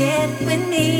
you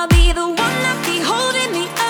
I'll be the one that be holding me up.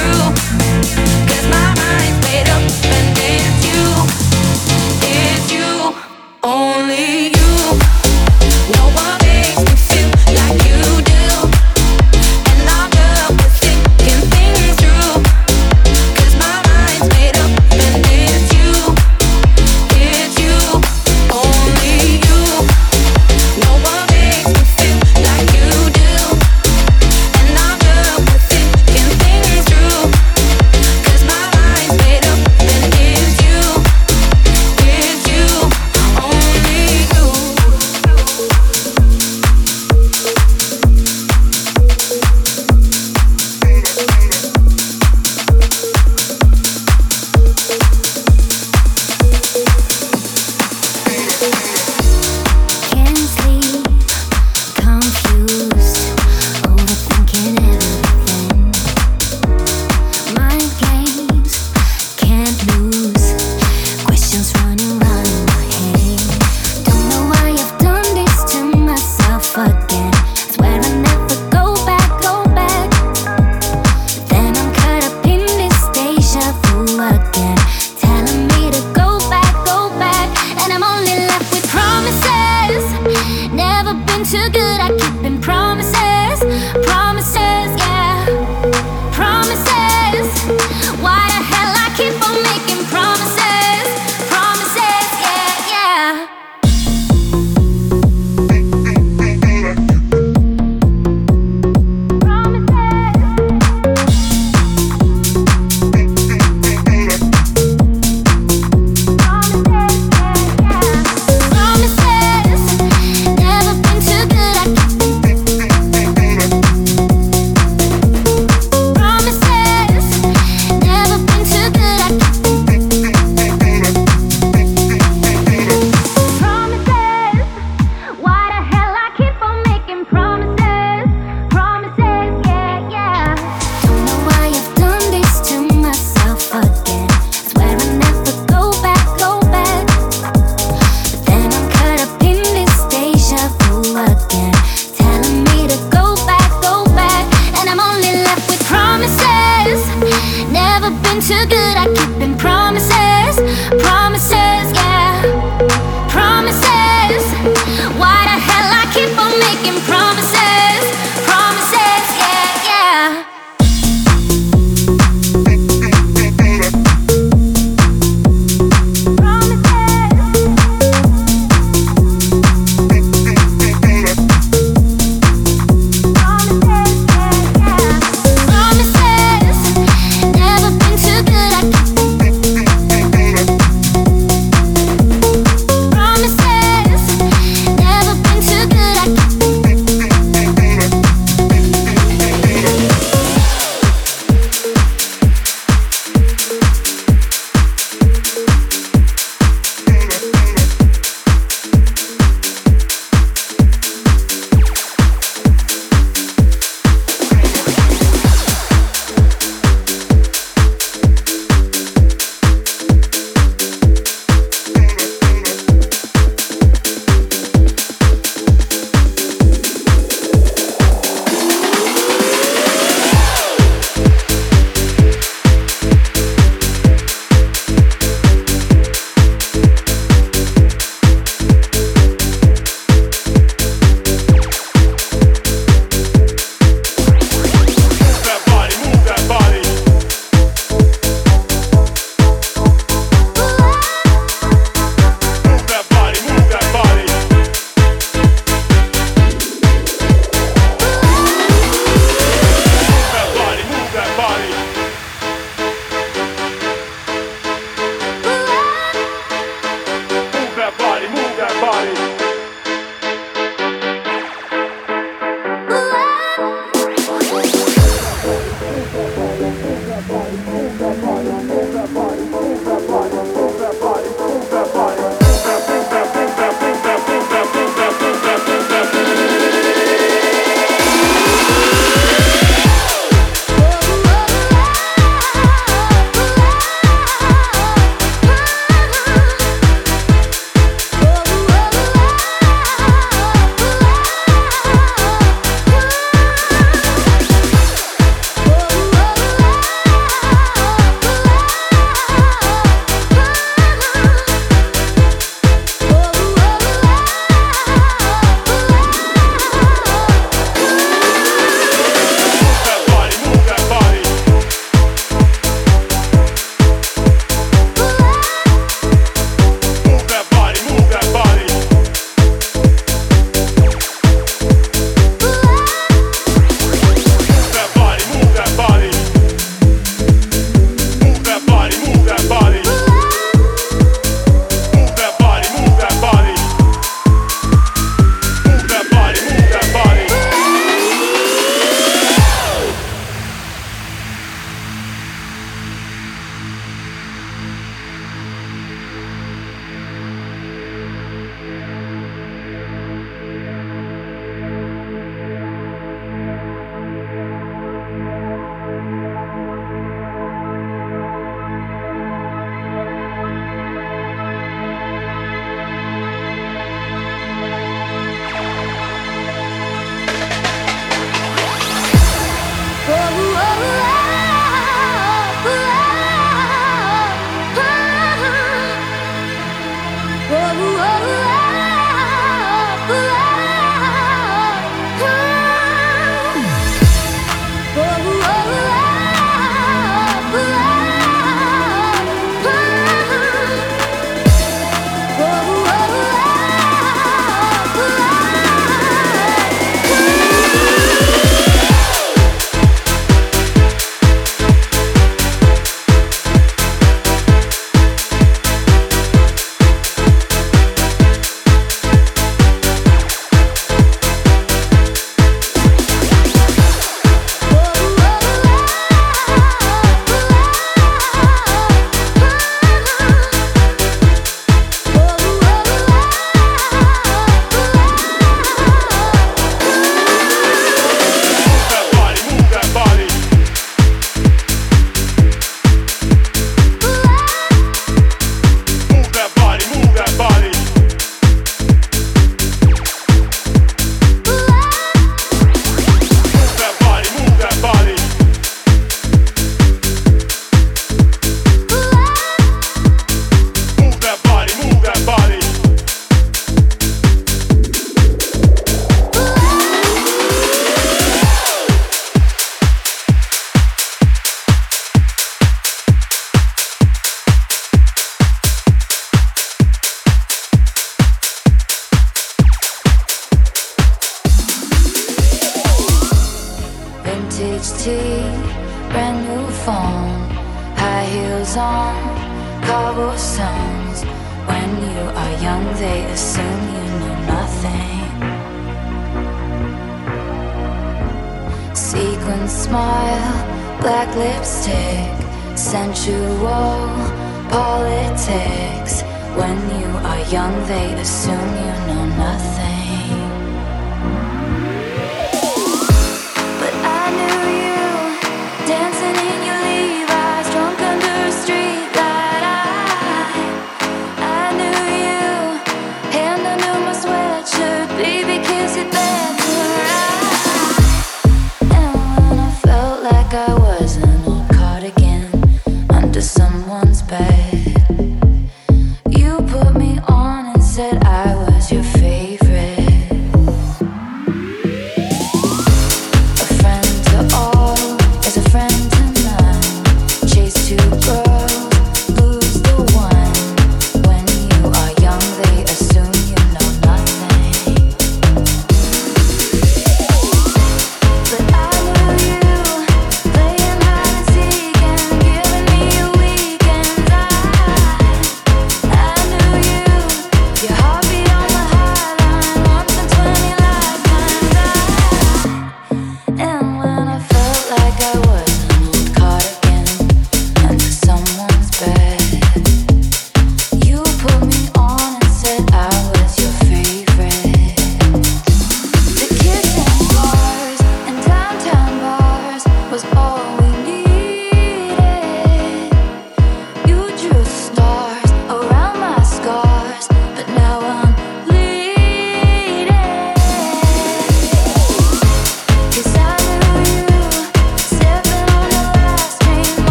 been too good, I keep improving.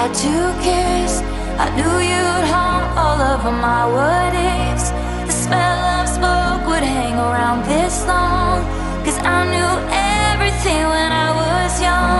had to kiss. I knew you'd haunt all over my what ifs. The smell of smoke would hang around this long. Cause I knew everything when I was young.